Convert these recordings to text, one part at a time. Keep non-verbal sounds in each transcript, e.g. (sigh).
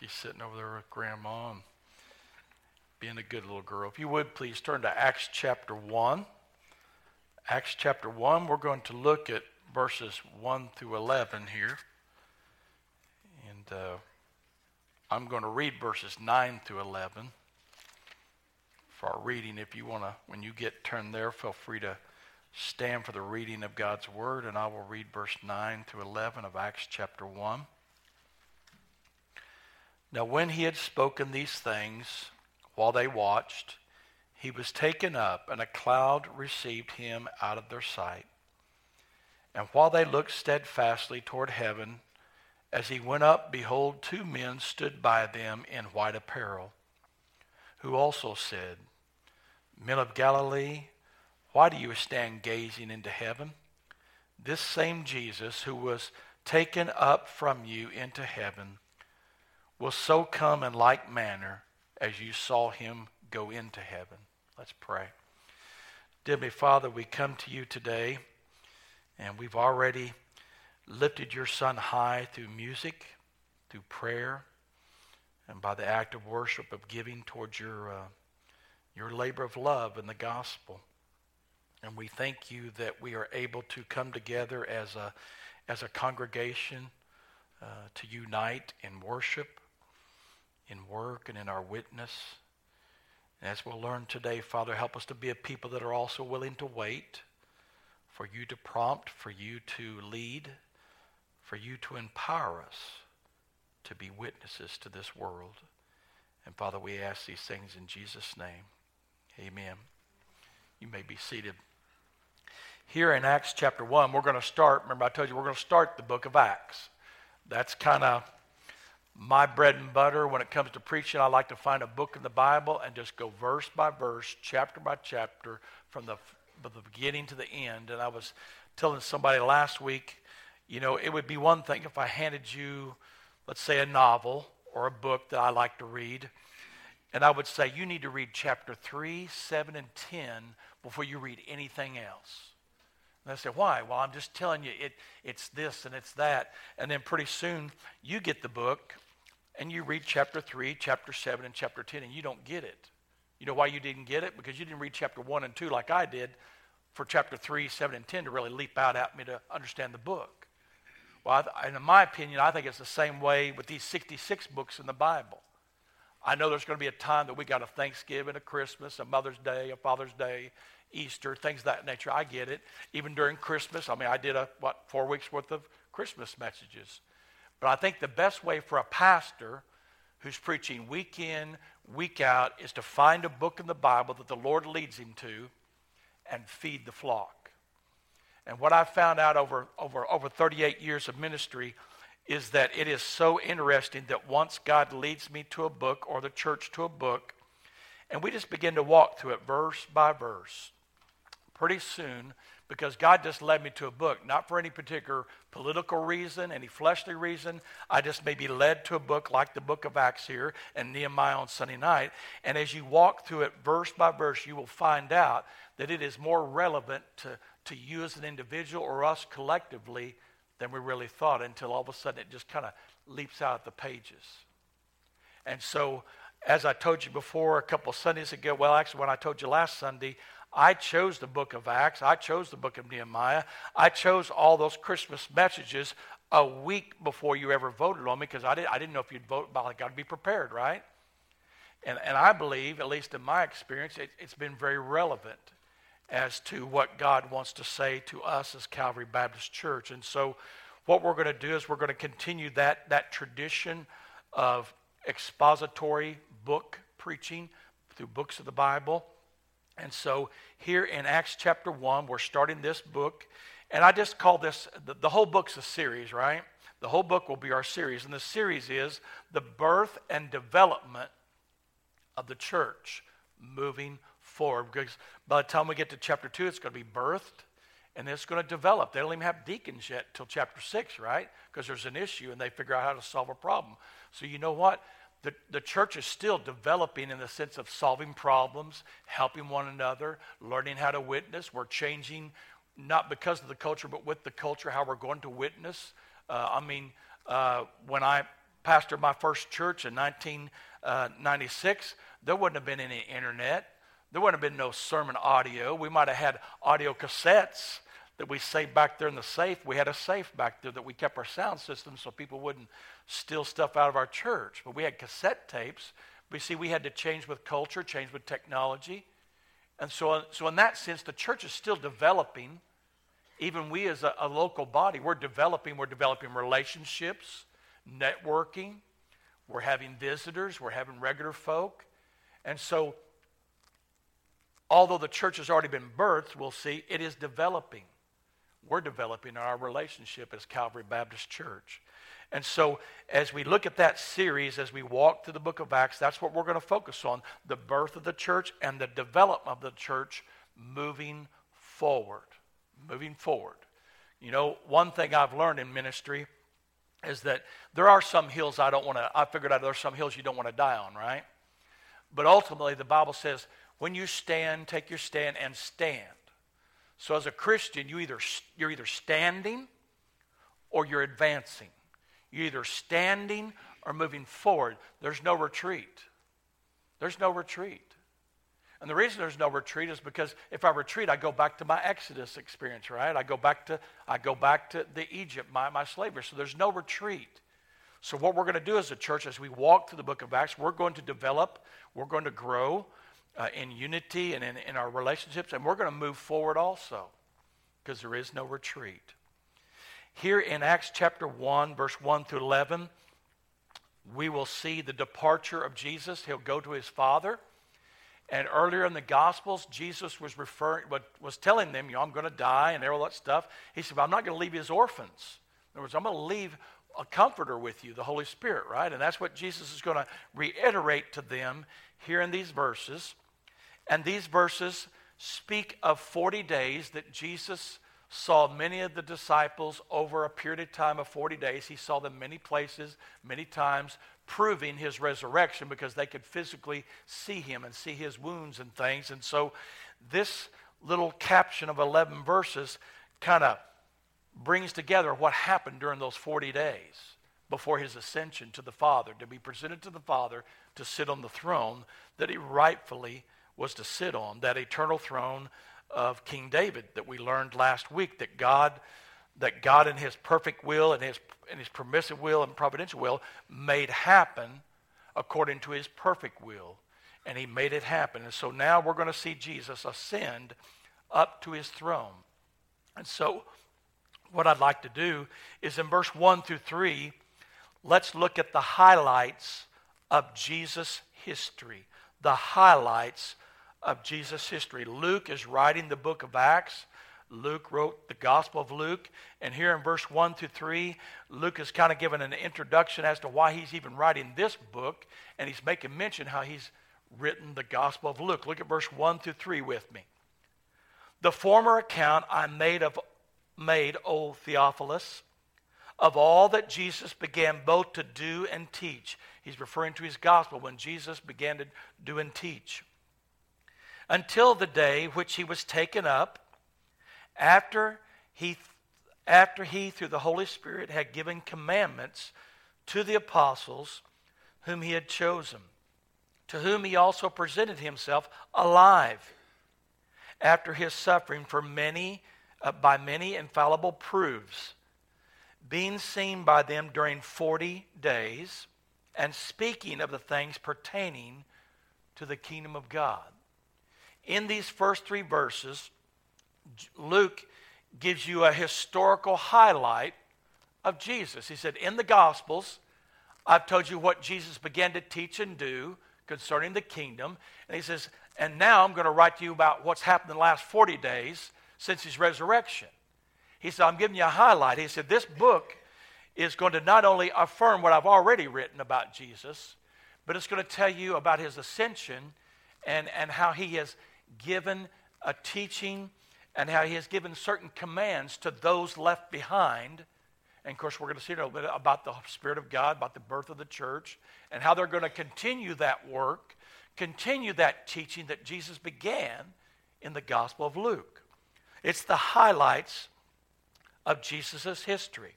She's sitting over there with Grandma and being a good little girl. If you would, please turn to Acts chapter 1. Acts chapter 1, we're going to look at verses 1 through 11 here. And uh, I'm going to read verses 9 through 11 for our reading. If you want to, when you get turned there, feel free to stand for the reading of God's word, and I will read verse 9 through 11 of Acts chapter 1. Now, when he had spoken these things, while they watched, he was taken up, and a cloud received him out of their sight. And while they looked steadfastly toward heaven, as he went up, behold, two men stood by them in white apparel, who also said, Men of Galilee, why do you stand gazing into heaven? This same Jesus who was taken up from you into heaven will so come in like manner as you saw him go into heaven. Let's pray. Dear me, Father, we come to you today, and we've already lifted your Son high through music, through prayer, and by the act of worship of giving towards your, uh, your labor of love in the gospel. And we thank you that we are able to come together as a, as a congregation uh, to unite in worship, in work, and in our witness. And as we'll learn today, Father, help us to be a people that are also willing to wait for you to prompt, for you to lead, for you to empower us to be witnesses to this world. And Father, we ask these things in Jesus' name. Amen. You may be seated. Here in Acts chapter 1, we're going to start. Remember, I told you we're going to start the book of Acts. That's kind of my bread and butter when it comes to preaching. I like to find a book in the Bible and just go verse by verse, chapter by chapter, from the, from the beginning to the end. And I was telling somebody last week, you know, it would be one thing if I handed you, let's say, a novel or a book that I like to read, and I would say, you need to read chapter 3, 7, and 10 before you read anything else. And I say, why? Well, I'm just telling you, it, it's this and it's that. And then pretty soon you get the book and you read chapter 3, chapter 7, and chapter 10, and you don't get it. You know why you didn't get it? Because you didn't read chapter 1 and 2 like I did for chapter 3, 7, and 10 to really leap out at me to understand the book. Well, in my opinion, I think it's the same way with these 66 books in the Bible. I know there's going to be a time that we got a Thanksgiving, a Christmas, a Mother's Day, a Father's Day, Easter, things of that nature. I get it. Even during Christmas, I mean, I did a, what, four weeks worth of Christmas messages. But I think the best way for a pastor who's preaching week in, week out, is to find a book in the Bible that the Lord leads him to and feed the flock. And what I've found out over, over, over 38 years of ministry is that it is so interesting that once God leads me to a book or the church to a book, and we just begin to walk through it verse by verse, pretty soon because God just led me to a book, not for any particular political reason, any fleshly reason. I just may be led to a book like the book of Acts here and Nehemiah on Sunday night. And as you walk through it verse by verse, you will find out that it is more relevant to, to you as an individual or us collectively than we really thought until all of a sudden it just kind of leaps out of the pages. And so, as I told you before a couple Sundays ago, well, actually, when I told you last Sunday, I chose the book of Acts. I chose the book of Nehemiah. I chose all those Christmas messages a week before you ever voted on me because I, did, I didn't know if you'd vote, but I got to be prepared, right? And, and I believe, at least in my experience, it, it's been very relevant as to what God wants to say to us as Calvary Baptist Church. And so, what we're going to do is we're going to continue that, that tradition of expository book preaching through books of the Bible. And so here in Acts chapter 1, we're starting this book. And I just call this, the, the, whole book's a series, right? The whole book will be our series. And the series is the birth and development of the church moving forward. Because by the time we get to chapter 2, it's going to be birthed and it's going to develop. They don't even have deacons yet till chapter 6, right? Because there's an issue and they figure out how to solve a problem. So you know what? The, the church is still developing in the sense of solving problems, helping one another, learning how to witness. We're changing, not because of the culture, but with the culture, how we're going to witness. Uh, I mean, uh, when I pastored my first church in 1996, there wouldn't have been any internet. There wouldn't have been no sermon audio. We might have had audio cassettes that we saved back there in the safe. We had a safe back there that we kept our sound system so people wouldn't steal stuff out of our church. But we had cassette tapes. But see, we had to change with culture, change with technology. And so, so in that sense, the church is still developing. Even we as a, a local body, we're developing. We're developing relationships, networking. We're having visitors. We're having regular folk. And so, although the church has already been birthed, we'll see, it is developing. We're developing our relationship as Calvary Baptist Church. And so, as we look at that series, as we walk through the book of Acts, that's what we're going to focus on the birth of the church and the development of the church moving forward. Moving forward. You know, one thing I've learned in ministry is that there are some hills I don't want to, I figured out there are some hills you don't want to die on, right? But ultimately, the Bible says, when you stand, take your stand and stand. So as a Christian, you either, you're either standing or you're advancing. You're either standing or moving forward. There's no retreat. There's no retreat. And the reason there's no retreat is because if I retreat, I go back to my Exodus experience, right? I go back to I go back to the Egypt, my, my slavery. So there's no retreat. So what we're going to do as a church, as we walk through the book of Acts, we're going to develop, we're going to grow uh, in unity and in, in our relationships, and we're going to move forward also because there is no retreat. Here in Acts chapter 1, verse 1 through 11, we will see the departure of Jesus. He'll go to his Father. And earlier in the Gospels, Jesus was referring, was telling them, you know, I'm going to die and all that stuff. He said, I'm not going to leave as orphans. In other words, I'm going to leave a comforter with you, the Holy Spirit, right? And that's what Jesus is going to reiterate to them here in these verses. And these verses speak of 40 days that Jesus saw many of the disciples over a period of time of 40 days. He saw them many places, many times, proving his resurrection because they could physically see him and see his wounds and things. And so, this little caption of 11 verses kind of brings together what happened during those 40 days before his ascension to the Father, to be presented to the Father to sit on the throne that he rightfully was to sit on, that eternal throne of King David that we learned last week that God that God in his perfect will and his in his permissive will and providential will made happen according to his perfect will. And he made it happen. And so now we're going to see Jesus ascend up to his throne. And so what I'd like to do is in verse 1 through 3 let's look at the highlights of Jesus history. The highlights of Jesus' history. Luke is writing the book of Acts. Luke wrote the Gospel of Luke. And here in verse 1 through 3, Luke is kind of giving an introduction as to why he's even writing this book. And he's making mention how he's written the Gospel of Luke. Look at verse 1 through 3 with me. The former account I made of made, O Theophilus, of all that Jesus began both to do and teach. He's referring to his gospel when Jesus began to do and teach until the day which he was taken up, after he, after he, through the Holy Spirit, had given commandments to the apostles whom he had chosen, to whom he also presented himself alive after his suffering for many, uh, by many infallible proofs, being seen by them during 40 days, and speaking of the things pertaining to the kingdom of God in these first three verses, Luke gives you a historical highlight of Jesus. He said, In the Gospels, I've told you what Jesus began to teach and do concerning the kingdom. And he says, And now I'm going to write to you about what's happened in the last 40 days since his resurrection. He said, I'm giving you a highlight. He said, This book is going to not only affirm what I've already written about Jesus, but it's going to tell you about his ascension and, and how he has given a teaching and how he has given certain commands to those left behind. And of course, we're going to see a little bit about the Spirit of God, about the birth of the church, and how they're going to continue that work, continue that teaching that Jesus began in the Gospel of Luke. It's the highlights of Jesus' history.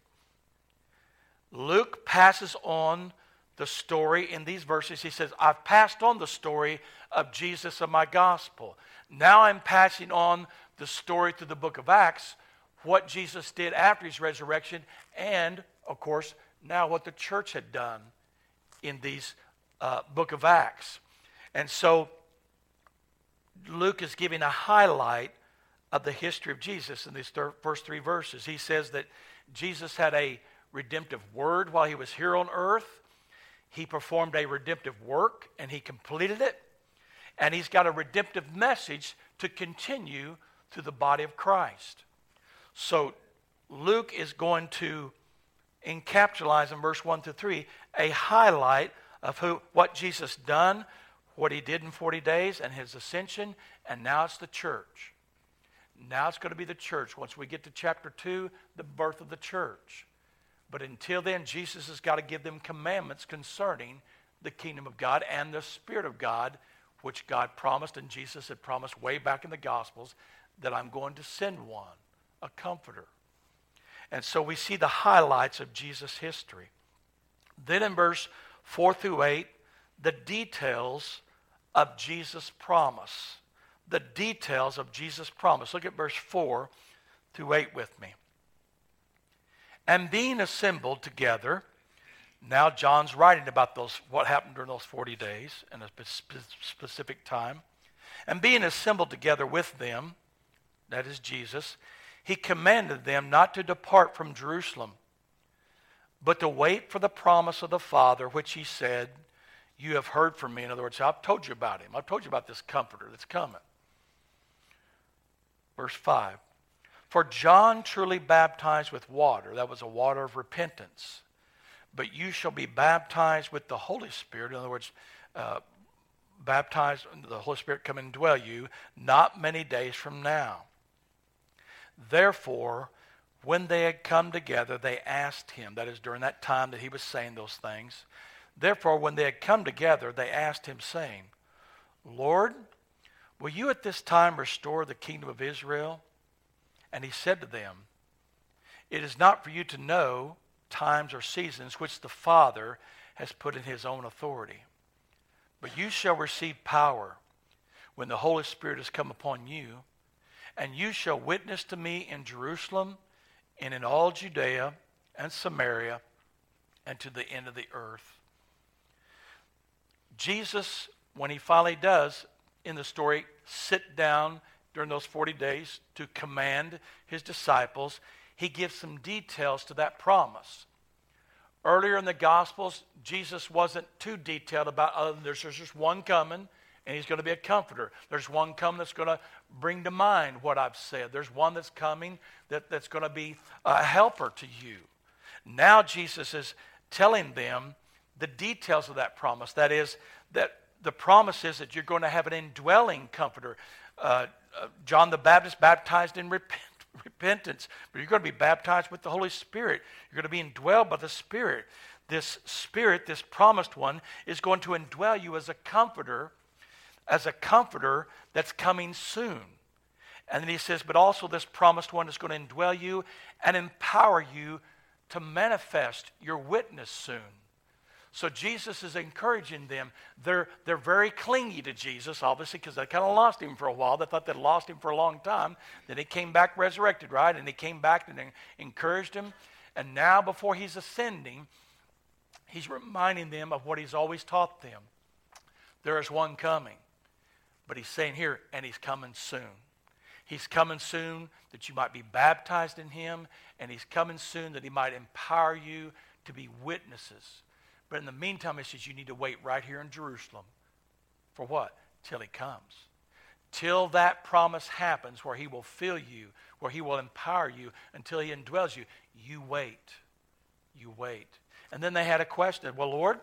Luke passes on the story in these verses. He says, I've passed on the story of Jesus of my gospel. Now I'm passing on the story through the book of Acts, what Jesus did after his resurrection, and, of course, now what the church had done in these uh, book of Acts. And so Luke is giving a highlight of the history of Jesus in these thir- first three verses. He says that Jesus had a redemptive word while he was here on earth. He performed a redemptive work and he completed it. And he's got a redemptive message to continue through the body of Christ. So Luke is going to encapsulize in verse 1 to 3 a highlight of who, what Jesus done, what he did in 40 days, and his ascension, and now it's the church. Now it's going to be the church. Once we get to chapter 2, the birth of the church. But until then, Jesus has got to give them commandments concerning the kingdom of God and the Spirit of God, which God promised and Jesus had promised way back in the Gospels that I'm going to send one, a comforter. And so we see the highlights of Jesus' history. Then in verse 4 through 8, the details of Jesus' promise. The details of Jesus' promise. Look at verse 4 through 8 with me. And being assembled together, now John's writing about those what happened during those 40 days in a specific time. And being assembled together with them, that is Jesus, he commanded them not to depart from Jerusalem, but to wait for the promise of the Father, which he said, You have heard from me. In other words, I've told you about him. I've told you about this comforter that's coming. Verse 5 For John truly baptized with water, that was a water of repentance. But you shall be baptized with the Holy Spirit. In other words, uh, baptized, the Holy Spirit come and dwell you, not many days from now. Therefore, when they had come together, they asked him, that is, during that time that he was saying those things. Therefore, when they had come together, they asked him, saying, Lord, will you at this time restore the kingdom of Israel? And he said to them, It is not for you to know times or seasons which the Father has put in his own authority. But you shall receive power when the Holy Spirit has come upon you and you shall witness to me in Jerusalem and in all Judea and Samaria and to the end of the earth. Jesus, when he finally does in the story sit down during those 40 days to command his disciples, he gives some details to that promise. Earlier in the Gospels, Jesus wasn't too detailed about other than there's just one coming and he's going to be a comforter. There's one coming that's going to bring to mind what I've said. There's one that's coming that, that's going to be a helper to you. Now Jesus is telling them the details of that promise. That is, that the promise is that you're going to have an indwelling comforter. Uh, John the Baptist baptized in repent, (laughs) repentance, but you're going to be baptized with the Holy Spirit. You're going to be indwelled by the Spirit. This Spirit, this promised one, is going to indwell you as a comforter as a comforter that's coming soon. And then he says, but also this promised one is going to indwell you and empower you to manifest your witness soon. So Jesus is encouraging them. They're, they're very clingy to Jesus, obviously, because they kind of lost him for a while. They thought they'd lost him for a long time. Then he came back resurrected, right? And he came back and encouraged him. And now, before he's ascending, he's reminding them of what he's always taught them. There is one coming but he's saying here, and he's coming soon. He's coming soon that you might be baptized in him, and he's coming soon that he might empower you to be witnesses. But in the meantime, he says you need to wait right here in Jerusalem. For what? Till he comes. Till that promise happens where he will fill you, where he will empower you, until he indwells you. You wait. You wait. And then they had a question. Well, Lord,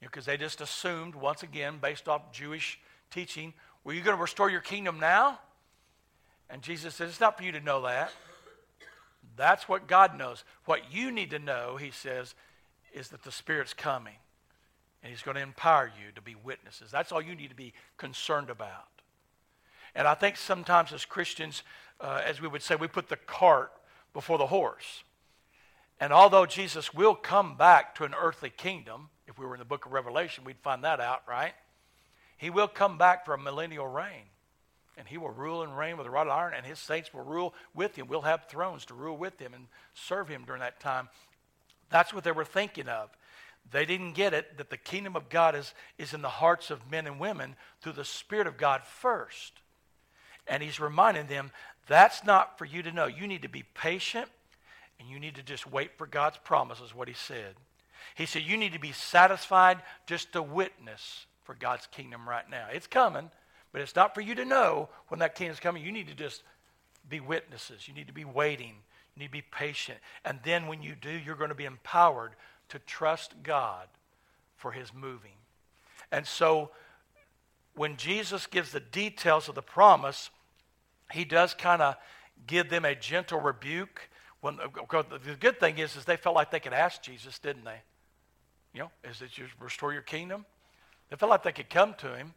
because you know, they just assumed, once again, based off Jewish teaching, were you going to restore your kingdom now? And Jesus says, It's not for you to know that. That's what God knows. What you need to know, he says, is that the Spirit's coming. And he's going to empower you to be witnesses. That's all you need to be concerned about. And I think sometimes as Christians, uh, as we would say, we put the cart before the horse. And although Jesus will come back to an earthly kingdom, if we were in the book of Revelation, we'd find that out, right? He will come back for a millennial reign. And he will rule and reign with a rod of iron, and his saints will rule with him. We'll have thrones to rule with him and serve him during that time. That's what they were thinking of. They didn't get it that the kingdom of God is, is in the hearts of men and women through the Spirit of God first. And he's reminding them that's not for you to know. You need to be patient and you need to just wait for God's promises, what he said. He said, You need to be satisfied just to witness for God's kingdom right now. It's coming, but it's not for you to know when that kingdom's coming. You need to just be witnesses. You need to be waiting. You need to be patient. And then when you do, you're going to be empowered to trust God for his moving. And so when Jesus gives the details of the promise, he does kind of give them a gentle rebuke. When, the good thing is, is they felt like they could ask Jesus, didn't they? You know, is it you restore your kingdom? They felt like they could come to him,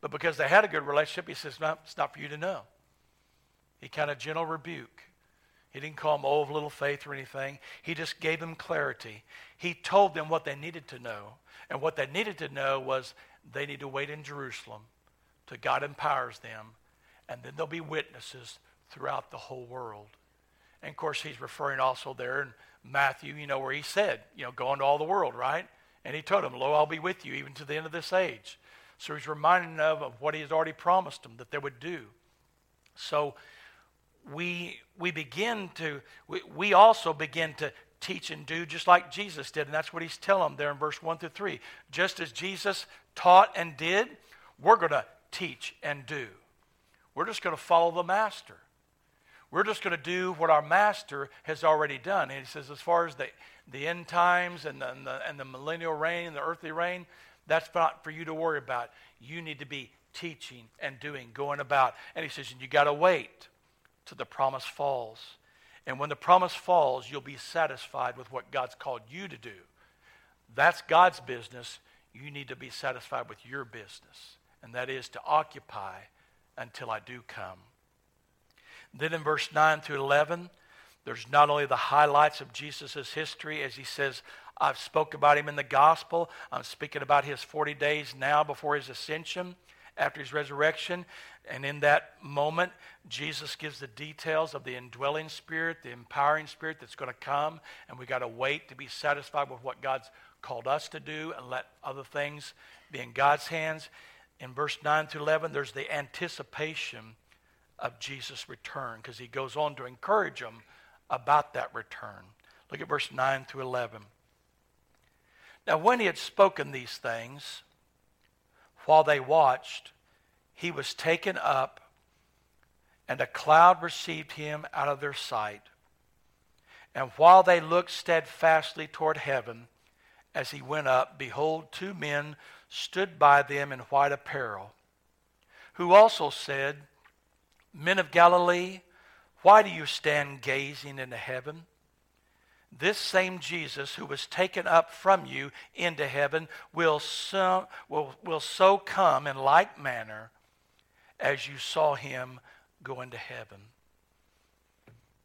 but because they had a good relationship, he says, no, it's not for you to know. He kind of gentle rebuke. He didn't call them old little faith or anything. He just gave them clarity. He told them what they needed to know. And what they needed to know was they need to wait in Jerusalem till God empowers them. And then they'll be witnesses throughout the whole world. And of course, he's referring also there in Matthew, you know, where he said, you know, go into all the world, right? And he told them, Lo, I'll be with you even to the end of this age. So he's reminding them of what he has already promised them that they would do. So we, we begin to, we, we also begin to teach and do just like Jesus did. And that's what he's telling them there in verse 1 through 3. Just as Jesus taught and did, we're going to teach and do. We're just going to follow the master. We're just going to do what our master has already done. And he says, as far as the, the end times and the, and the, and the millennial reign and the earthly reign, that's not for you to worry about. You need to be teaching and doing, going about. And he says, and you got to wait till the promise falls. And when the promise falls, you'll be satisfied with what God's called you to do. That's God's business. You need to be satisfied with your business, and that is to occupy until I do come. Then in verse 9 through 11, there's not only the highlights of Jesus' history, as he says, I've spoke about him in the gospel. I'm speaking about his 40 days now before his ascension after his resurrection. And in that moment, Jesus gives the details of the indwelling spirit, the empowering spirit that's going to come. And we got to wait to be satisfied with what God's called us to do and let other things be in God's hands. In verse 9 through 11, there's the anticipation of Jesus' return because he goes on to encourage them about that return. Look at verse 9 through 11. Now, when he had spoken these things, while they watched, he was taken up, and a cloud received him out of their sight. And while they looked steadfastly toward heaven as he went up, behold, two men stood by them in white apparel, who also said, Men of Galilee, why do you stand gazing into heaven? this same Jesus who was taken up from you into heaven will so, will, will so come in like manner as you saw him go into heaven.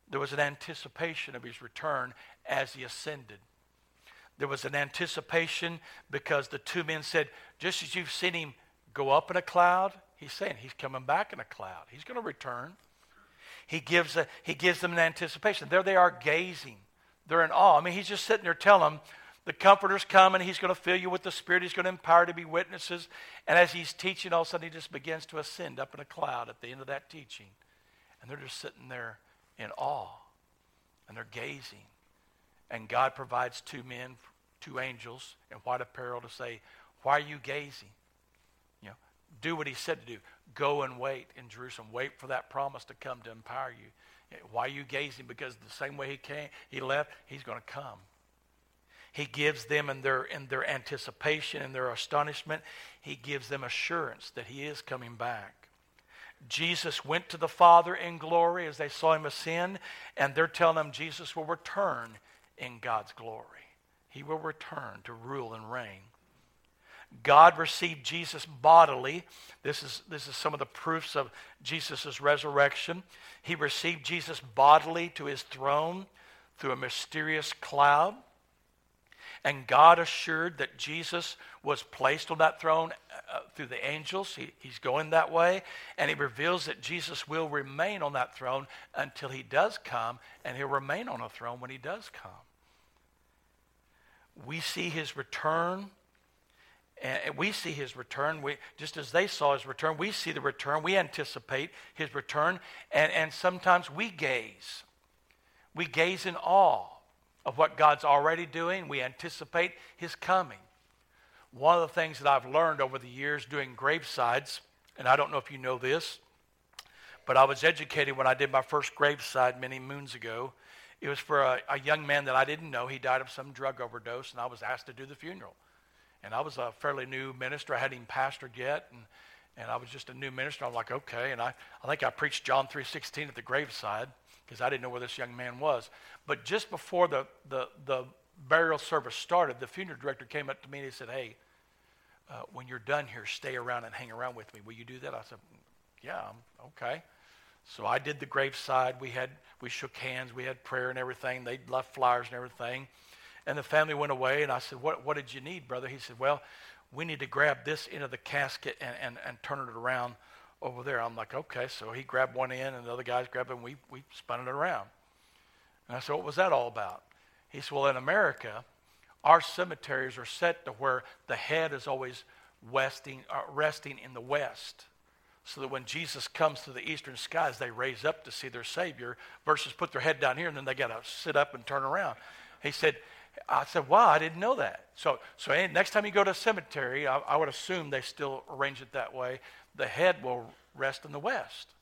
There was an anticipation of his return as he ascended. There was an anticipation because the two men said, just as you've seen him go up in a cloud, he's saying he's coming back in a cloud. He's going to return. He gives, a, he gives them an anticipation. There they are gazing they're in awe. I mean, he's just sitting there telling them, the Comforter's coming. He's going to fill you with the Spirit. He's going to empower to be witnesses. And as he's teaching, all of a sudden he just begins to ascend up in a cloud at the end of that teaching. And they're just sitting there in awe. And they're gazing. And God provides two men, two angels in white apparel to say, Why are you gazing? You know, do what he said to do. Go and wait in Jerusalem. Wait for that promise to come to empower you. Why are you gazing? Because the same way he came, he left, he's going to come. He gives them in their in their anticipation and their astonishment, he gives them assurance that he is coming back. Jesus went to the Father in glory as they saw him ascend, and they're telling him Jesus will return in God's glory. He will return to rule and reign. God received Jesus bodily. This is, this is some of the proofs of Jesus' resurrection. He received Jesus bodily to his throne through a mysterious cloud. And God assured that Jesus was placed on that throne uh, through the angels. He, he's going that way. And he reveals that Jesus will remain on that throne until he does come, and he'll remain on a throne when he does come. We see his return. And we see his return. We, just as they saw his return, we see the return. We anticipate his return. And, and sometimes we gaze. We gaze in awe of what God's already doing. We anticipate His coming. One of the things that I've learned over the years doing gravesides, and I don't know if you know this, but I was educated when I did my first graveside many moons ago. It was for a, a young man that I didn't know. He died of some drug overdose, and I was asked to do the funeral. And I was a fairly new minister. I hadn't even pastored yet, and, and I was just a new minister. I'm like, okay. And I, I think I preached John 3.16 at the graveside because I didn't know where this young man was. But just before the, the, the burial service started, the funeral director came up to me and he said, Hey, uh, when you're done here, stay around and hang around with me. Will you do that? I said, Yeah, I'm okay. So I did the graveside. We had we shook hands. We had prayer and everything. They left flowers and everything. And the family went away. And I said, What What did you need, brother? He said, Well, we need to grab this into the casket and, and, and turn it around over there. I'm like, okay. So he grabbed one end and the other guys grabbed it and we, we spun it around. And I said, what was that all about? He said, well, in America, our cemeteries are set to where the head is always westing, uh, resting in the west. So that when Jesus comes to the eastern skies, they raise up to see their Savior versus put their head down here and then they got to sit up and turn around. He said, I said, wow, I didn't know that. So, so next time you go to a cemetery, I, I would assume they still arrange it that way the head will rest in the west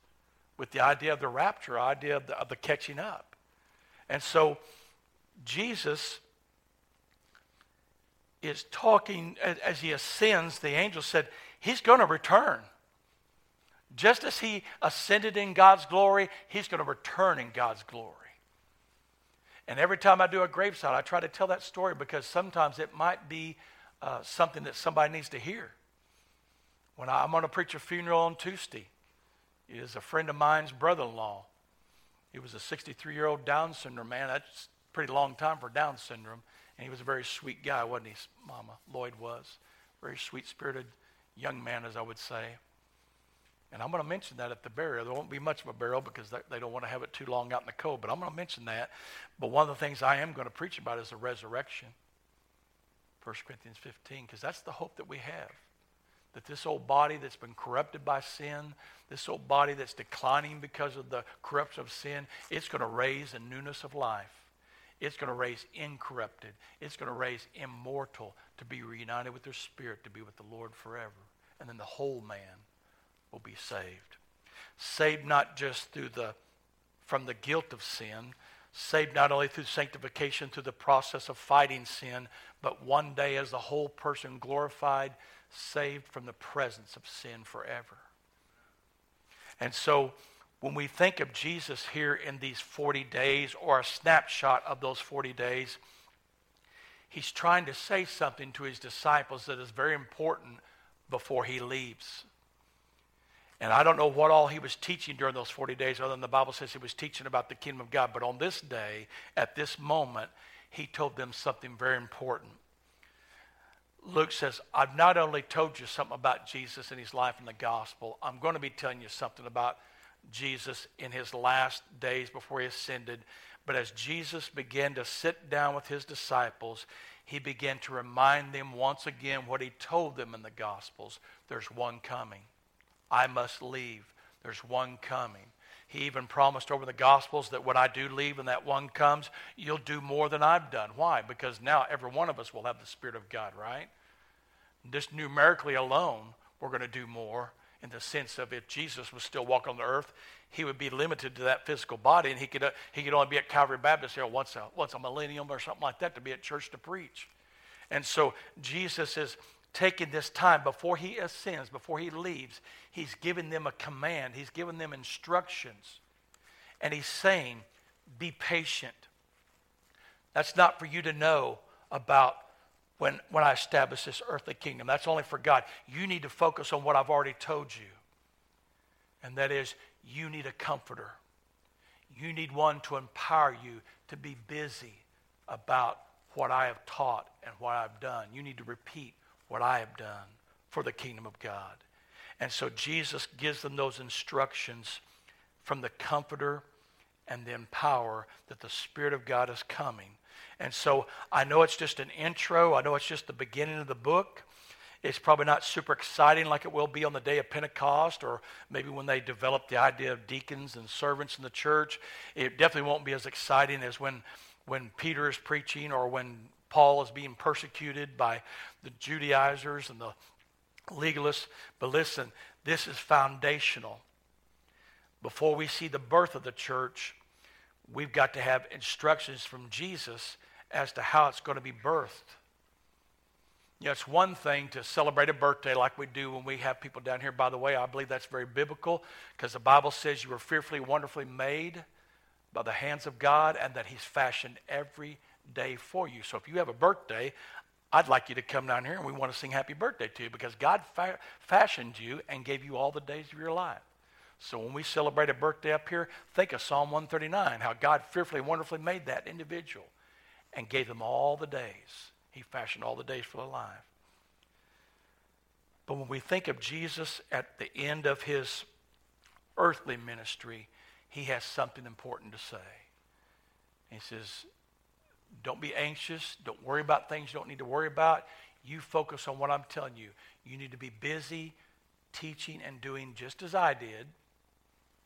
with the idea of the rapture, idea of the, of the catching up. And so Jesus is talking as, he ascends, the angel said, He's going to return. Just as he ascended in God's glory, he's going to return in God's glory. And every time I do a graveside, I try to tell that story because sometimes it might be uh, something that somebody needs to hear. When I, am going to preach a funeral on Tuesday, is a friend of mine's brother in law. He was a 63 year old Down syndrome man. That's a pretty long time for Down syndrome. And he was a very sweet guy, wasn't he, Mama? Lloyd was. Very sweet spirited young man, as I would say. And I'm going to mention that at the burial. There won't be much of a burial because they don't want to have it too long out in the cold, but I'm going to mention that. But one of the things I am going to preach about is the resurrection. 1 Corinthians 15, because that's the hope that we have that this old body that's been corrupted by sin, this old body that's declining because of the corruption of sin, it's going to raise a newness of life. It's going to raise incorrupted. It's going to raise immortal to be reunited with their spirit, to be with the Lord forever. And then the whole man will be saved. Saved not just through the from the guilt of sin, saved not only through sanctification, through the process of fighting sin, but one day as the whole person glorified, saved from the presence of sin forever. And so when we think of Jesus here in these 40 days or a snapshot of those 40 days, he's trying to say something to his disciples that is very important before he leaves. And I don't know what all he was teaching during those 40 days, other than the Bible says he was teaching about the kingdom of God. But on this day, at this moment, he told them something very important. Luke says, I've not only told you something about Jesus and his life in the gospel, I'm going to be telling you something about Jesus in his last days before he ascended. But as Jesus began to sit down with his disciples, he began to remind them once again what he told them in the gospels there's one coming. I must leave. There's one coming. He even promised over the Gospels that when I do leave and that one comes, you'll do more than I've done. Why? Because now every one of us will have the Spirit of God, right? Just numerically alone, we're going to do more in the sense of if Jesus was still walking on the earth, he would be limited to that physical body, and he could, uh, he could only be at Calvary Baptist here once a, once a millennium or something like that to be at church to preach. And so Jesus is taking this time before he ascends, before he leaves, he's giving them a command, he's giving them instructions. And he's saying, Be patient. That's not for you to know about when, when I establish this earthly kingdom. That's only for God. You need to focus on what I've already told you. And that is, you need a comforter. You need one to empower you to be busy about what I have taught and what I've done. You need to repeat what I have done for the kingdom of God. And so Jesus gives them those instructions from the Comforter and the empower that the Spirit of God is coming. And so I know it's just an intro. I know it's just the beginning of the book. It's probably not super exciting like it will be on the day of Pentecost or maybe when they develop the idea of deacons and servants in the church. It definitely won't be as exciting as when, when Peter is preaching or when Paul is being persecuted by the Judaizers and the legalists. But listen, this is foundational. Before we see the birth of the church, we've got to have instructions from Jesus as to how it's going to be birthed. You know, it's one thing to celebrate a birthday like we do when we have people down here. By the way, I believe that's very biblical because the Bible says you were fearfully, wonderfully made by the hands of God and that He's fashioned every day for you. So if you have a birthday, I'd like you to come down here and we want to sing happy birthday to you because God fa- fashioned you and gave you all the days of your life. So when we celebrate a birthday up here, think of Psalm 139, how God fearfully and wonderfully made that individual and gave them all the days. He fashioned all the days for their life. But when we think of Jesus at the end of his earthly ministry, he has something important to say. He says, Don't be anxious. Don't worry about things you don't need to worry about. You focus on what I'm telling you. You need to be busy teaching and doing just as I did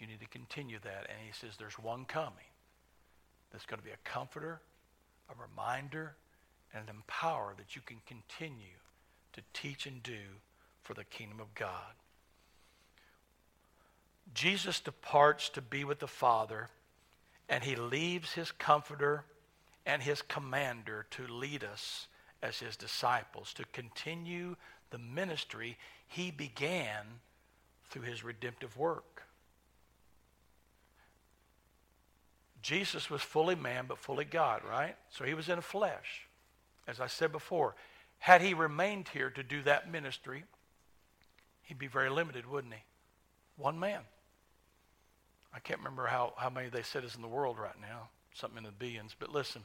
you need to continue that. And he says, There's one coming that's going to be a comforter, a reminder, and an empower that you can continue to teach and do for the kingdom of God. Jesus departs to be with the Father, and he leaves his comforter and his commander to lead us as his disciples, to continue the ministry he began through his redemptive work. Jesus was fully man, but fully God, right? So he was in a flesh. As I said before, had he remained here to do that ministry, he'd be very limited, wouldn't he? One man. I can't remember how, how many they said is in the world right now, something in the billions. But listen,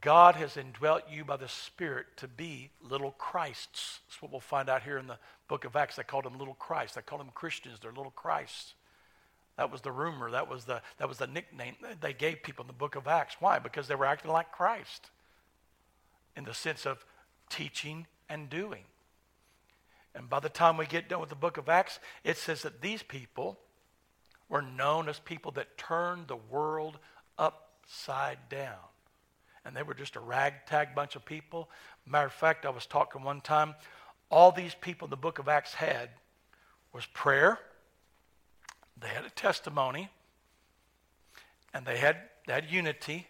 God has indwelt you by the Spirit to be little Christs. That's what we'll find out here in the book of Acts. They called them little Christs. They called them Christians. They're little Christs. That was the rumor. That was the, that was the nickname they gave people in the book of Acts. Why? Because they were acting like Christ in the sense of teaching and doing. And by the time we get done with the book of Acts, it says that these people were known as people that turned the world upside down. And they were just a ragtag bunch of people. Matter of fact, I was talking one time, all these people the book of Acts had was prayer they had a testimony, and they had, they had unity,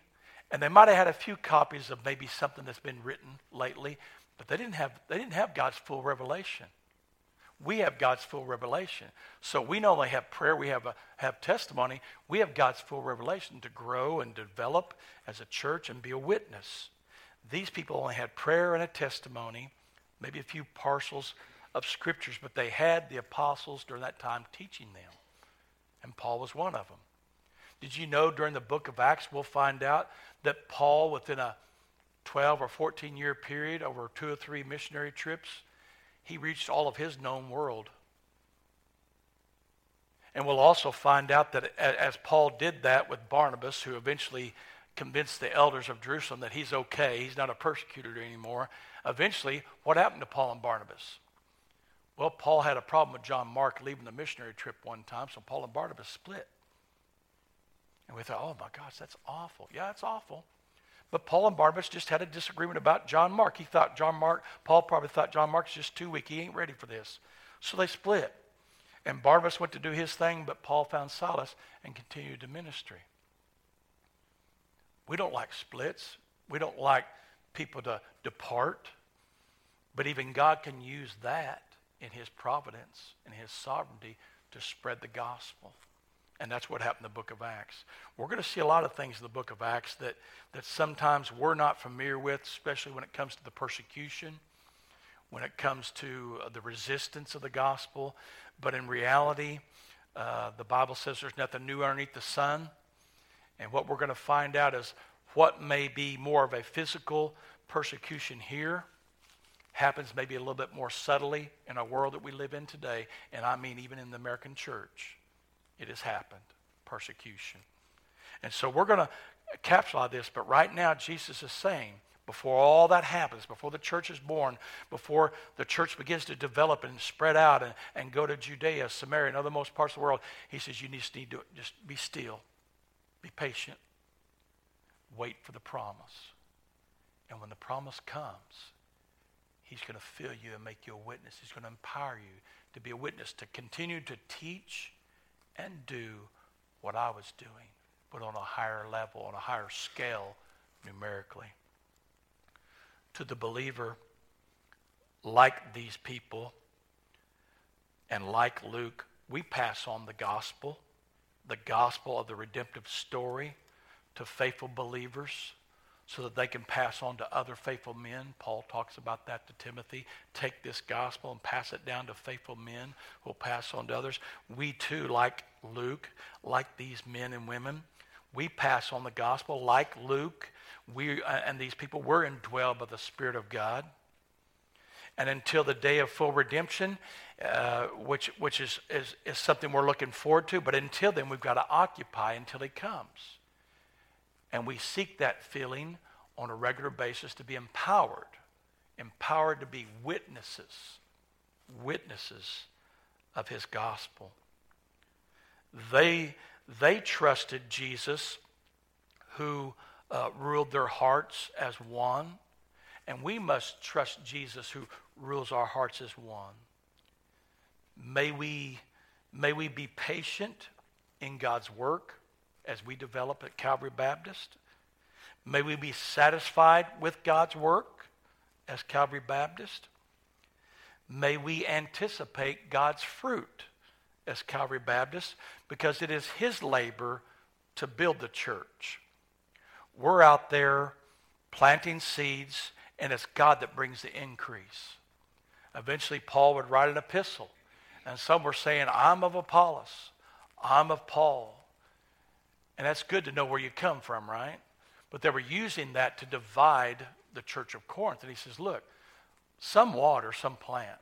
and they might have had a few copies of maybe something that's been written lately, but they didn't have, they didn't have God's full revelation. We have God's full revelation. So we not only have prayer, we have, a, have testimony, we have God's full revelation to grow and develop as a church and be a witness. These people only had prayer and a testimony, maybe a few parcels of scriptures, but they had the apostles during that time teaching them and Paul was one of them. Did you know during the book of Acts, we'll find out that Paul, within a 12 or 14 year period over two or three missionary trips, he reached all of his known world. And we'll also find out that as Paul did that with Barnabas, who eventually convinced the elders of Jerusalem that he's okay, he's not a persecutor anymore, eventually, what happened to Paul and Barnabas? Well, Paul had a problem with John Mark leaving the missionary trip one time, so Paul and Barnabas split. And we thought, oh my gosh, that's awful. Yeah, it's awful. But Paul and Barnabas just had a disagreement about John Mark. He thought John Mark, Paul probably thought John Mark's just too weak. He ain't ready for this. So they split. And Barnabas went to do his thing, but Paul found Silas and continued to ministry. We don't like splits. We don't like people to depart. But even God can use that in his providence and his sovereignty to spread the gospel. And that's what happened in the book of Acts. We're going to see a lot of things in the book of Acts that, that sometimes we're not familiar with, especially when it comes to the persecution, when it comes to uh, the resistance of the gospel. But in reality, uh, the Bible says there's nothing new underneath the sun. And what we're going to find out is what may be more of a physical persecution here happens maybe a little bit more subtly in our world that we live in today, and I mean even in the American church. It has happened persecution. And so we're going to capitalize this, but right now Jesus is saying, before all that happens, before the church is born, before the church begins to develop and spread out and, and go to Judea, Samaria, and other most parts of the world, he says you just need to just be still, be patient, wait for the promise. And when the promise comes, he's going to fill you and make you a witness. He's going to empower you to be a witness, to continue to teach and do what I was doing, but on a higher level, on a higher scale numerically. To the believer, like these people, and like Luke, we pass on the gospel, the gospel of the redemptive story to faithful believers so that they can pass on to other faithful men. Paul talks about that to Timothy. Take this gospel and pass it down to faithful men who will pass on to others. We too, like Luke, like these men and women, we pass on the gospel like Luke. We uh, and these people were indwelled by the Spirit of God. And until the day of full redemption, uh, which, which is, is, is something we're looking forward to, but until then, we've got to occupy until he comes. And we seek that feeling on a regular basis to be empowered, empowered to be witnesses, witnesses of his gospel. They, they trusted Jesus who uh, ruled their hearts as one, and we must trust Jesus who rules our hearts as one. May we, may we be patient in God's work as we develop at Calvary Baptist. May we be satisfied with God's work as Calvary Baptist. May we anticipate God's fruit as Calvary Baptist because it is His labor to build the church. We're out there planting seeds, and it's God that brings the increase. Eventually, Paul would write an epistle, and some were saying, I'm of Apollos, I'm of Paul, and that's good to know where you come from, right? But they were using that to divide the church of Corinth. And he says, look, some water, some plant,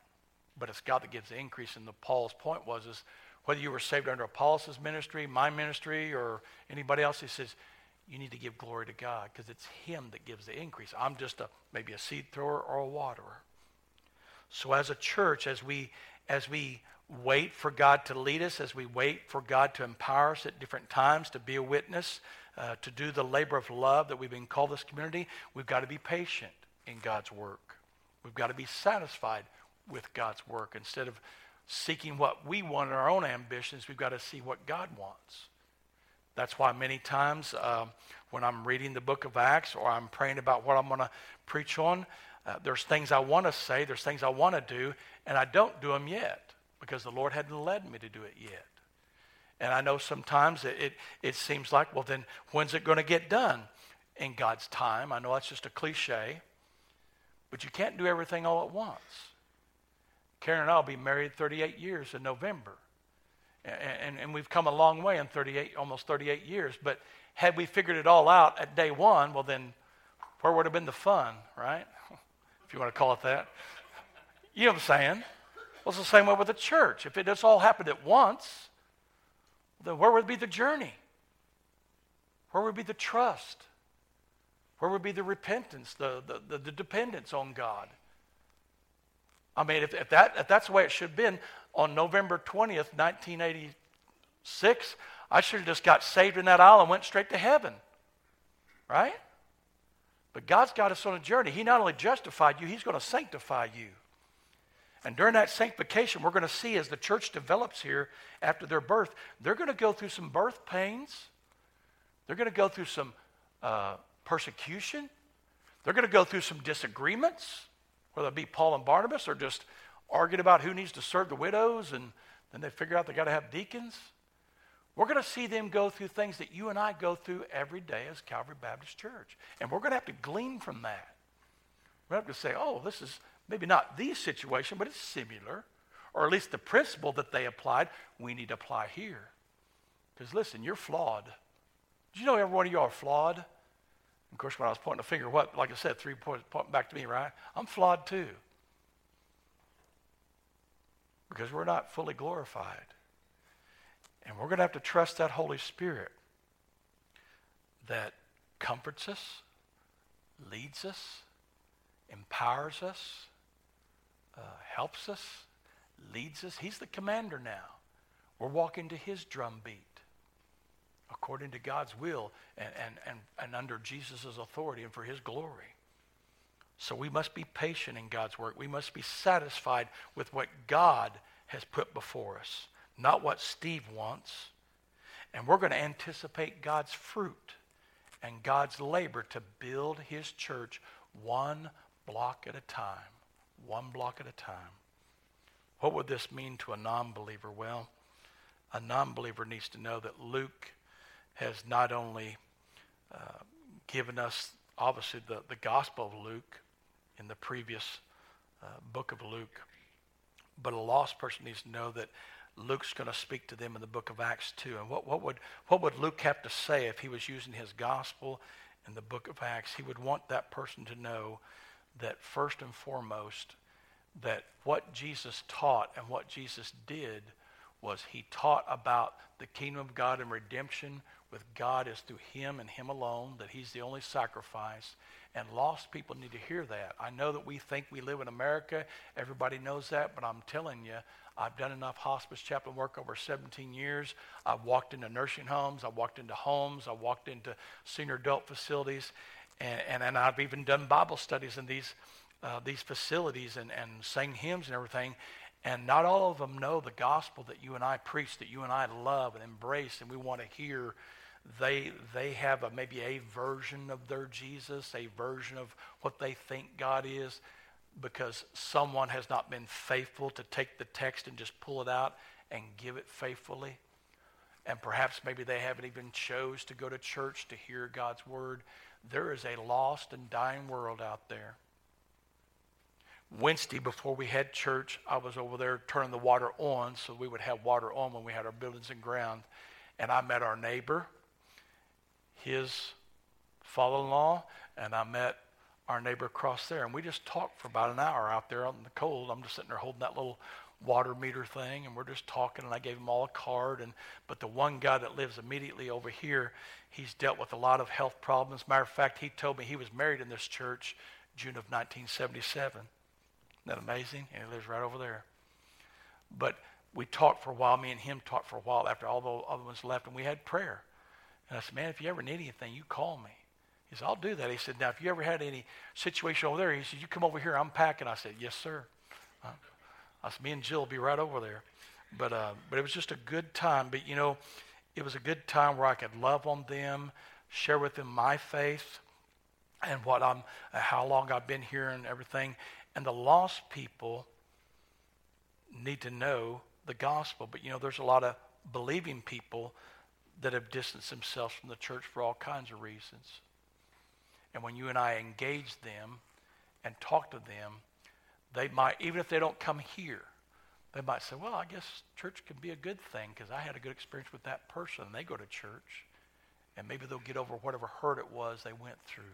but it's God that gives the increase. And the Paul's point was is whether you were saved under Apollos' ministry, my ministry, or anybody else, he says, you need to give glory to God because it's him that gives the increase. I'm just a maybe a seed thrower or a waterer. So as a church, as we as we wait for God to lead us, as we wait for God to empower us at different times to be a witness, uh, to do the labor of love that we've been called this community, we've got to be patient in God's work. We've got to be satisfied with God's work. Instead of seeking what we want in our own ambitions, we've got to see what God wants. That's why many times uh, when I'm reading the book of Acts or I'm praying about what I'm going to preach on, uh, there's things I want to say, there's things I want to do, and I don't do them yet because the Lord hadn't led me to do it yet. And I know sometimes it, it, it seems like, well, then when's it going to get done? In God's time. I know that's just a cliche, but you can't do everything all at once. Karen and I will be married 38 years in November. And, and, and, we've come a long way in 38, almost 38 years. But had we figured it all out at day one, well, then where would have been the fun, right? (laughs) if you want to call it that. You know what I'm saying? Well, it's the same way with the church. If it just all happened at once, then where would be the journey? Where would be the trust? Where would be the repentance, the, the, the, the dependence on God? I mean, if, if, that, if that's the way it should have been, on November 20th, 1986, I should have just got saved in that aisle and went straight to heaven. Right? But God's got us on a journey. He not only justified you, He's going to sanctify you. And during that sanctification, we're going to see as the church develops here after their birth, they're going to go through some birth pains. They're going to go through some uh, persecution. They're going to go through some disagreements, whether it be Paul and Barnabas or just arguing about who needs to serve the widows, and then they figure out they got to have deacons. We're going to see them go through things that you and I go through every day as Calvary Baptist Church. And we're going to have to glean from that. We're going to have to say, oh, this is maybe not the situation, but it's similar. Or at least the principle that they applied, we need to apply here. Because listen, you're flawed. Did you know every one of you are flawed? Of course, when I was pointing a finger, what, like I said, three points pointing back to me, right? I'm flawed too. Because we're not fully glorified. And we're going to have to trust that Holy Spirit that comforts us, leads us, empowers us, helps us, leads us. He's the commander now. We're walking to his drumbeat according to God's will and, and, and, and under Jesus' authority and for his glory. So we must be patient in God's work. We must be satisfied with what God has put before us, not what Steve wants. And we're going to anticipate God's fruit and God's labor to build his church one block at a time. One block at a time. What would this mean to a non believer? Well, a non believer needs to know that Luke has not only uh, given us, obviously, the, the Gospel of Luke in the previous uh, book of Luke, but a lost person needs to know that Luke's going to speak to them in the book of Acts too. And what, what, would, what would Luke have to say if he was using his gospel in the book of Acts? He would want that person to know that first and foremost, that what Jesus taught and what Jesus did was he taught about the kingdom of God and redemption with God is through him and him alone, that he's the only sacrifice. And lost people need to hear that. I know that we think we live in America. Everybody knows that, but I'm telling you, I've done enough hospice chaplain work over 17 years. I've walked into nursing homes. I've walked into homes. I've walked into senior adult facilities. And, and, and I've even done Bible studies in these, uh, these facilities and, and sang hymns and everything. And not all of them know the gospel that you and I preach, that you and I love and embrace, and we want to hear. They, they have a, maybe a version of their Jesus, a version of what they think God is because someone has not been faithful to take the text and just pull it out and give it faithfully. And perhaps maybe they haven't even chose to go to church to hear God's word. There is a lost and dying world out there. Wednesday, before we had church, I was over there turning the water on so we would have water on when we had our buildings and ground. And I met our neighbor, his father in law, and I met our neighbor across there. And we just talked for about an hour out there in the cold. I'm just sitting there holding that little water meter thing and we're just talking and I gave him all a card and but the one guy that lives immediately over here he's dealt with a lot of health problems matter of fact he told me he was married in this church June of 1977 isn't that amazing and he lives right over there but we talked for a while me and him talked for a while after all the other ones left and we had prayer and I said man if you ever need anything you call me he said, I'll do that. He said, now, if you ever had any situation over there, he said, you come over here, I'm packing. I said, yes, sir. Uh, Me and Jill will be right over there. But, uh, but it was just a good time. But, you know, it was a good time where I could love on them, share with them my faith and what I'm, uh, how long I've been here and everything. And the lost people need to know the gospel. But, you know, there's a lot of believing people that have distanced themselves from the church for all kinds of reasons. And when you and I engage them and talk to them, they might, even if they don't come here, they might say, well, I guess church can be a good thing because I had a good experience with that person. They go to church. And maybe they'll get over whatever hurt it was they went through.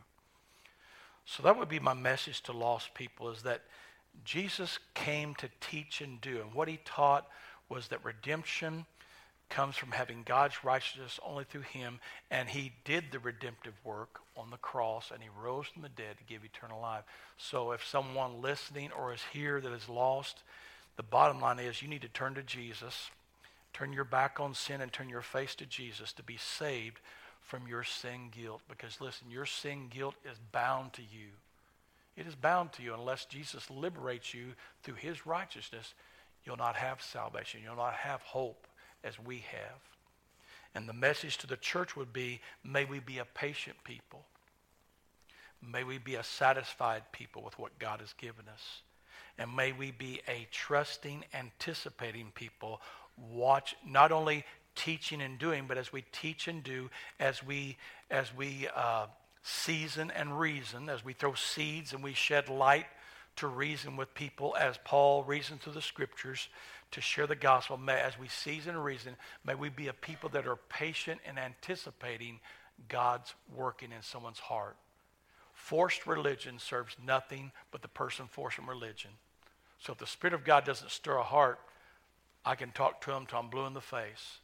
So that would be my message to lost people is that Jesus came to teach and do. And what he taught was that redemption comes from having God's righteousness only through him. And he did the redemptive work on the cross and he rose from the dead to give eternal life. So if someone listening or is here that is lost, the bottom line is you need to turn to Jesus, turn your back on sin and turn your face to Jesus to be saved from your sin guilt. Because listen, your sin guilt is bound to you. It is bound to you unless Jesus liberates you through his righteousness. You'll not have salvation. You'll not have hope as we have. And the message to the church would be may we be a patient people. May we be a satisfied people with what God has given us. And may we be a trusting, anticipating people. Watch not only teaching and doing, but as we teach and do, as we as we uh, season and reason, as we throw seeds and we shed light to reason with people, as Paul reasoned through the scriptures to share the gospel. May, as we season and reason, may we be a people that are patient and anticipating God's working in someone's heart. Forced religion serves nothing but the person forcing religion. So if the Spirit of God doesn't stir a heart, I can talk to him till I'm blue in the face.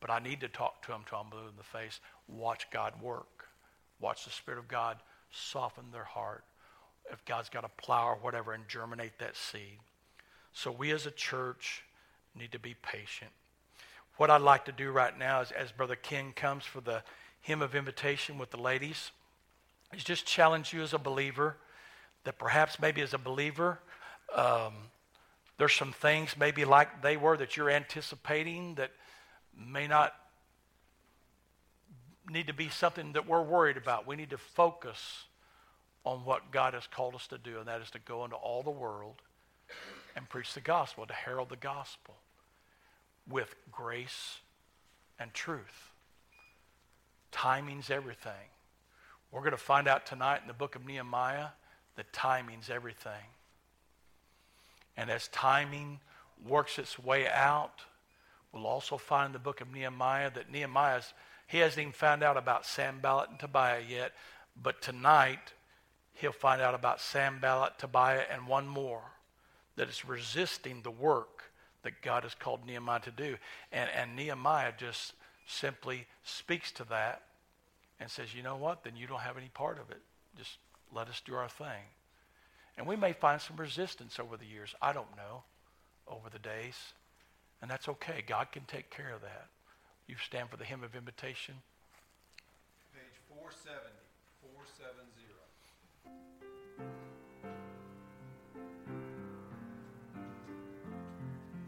But I need to talk to him till I'm blue in the face. Watch God work. Watch the Spirit of God soften their heart. If God's got a plow or whatever, and germinate that seed. So we as a church need to be patient. What I'd like to do right now is, as Brother King comes for the hymn of invitation with the ladies, is just challenge you as a believer that perhaps maybe as a believer, um, there's some things maybe like they were that you're anticipating that may not need to be something that we're worried about. We need to focus on what God has called us to do, and that is to go into all the world and preach the gospel, to herald the gospel with grace and truth. Timing's everything. We're going to find out tonight in the book of Nehemiah that timing's everything. And as timing works its way out, we'll also find in the book of Nehemiah that Nehemiah's, he hasn't even found out about Sanballat and Tobiah yet, but tonight he'll find out about Sanballat, Tobiah, and one more that is resisting the work that God has called Nehemiah to do. And, and Nehemiah just simply speaks to that and says, you know what? Then you don't have any part of it. Just let us do our thing. And we may find some resistance over the years. I don't know, over the days. And that's okay. God can take care of that. You stand for the hymn of invitation. Page 470. 470.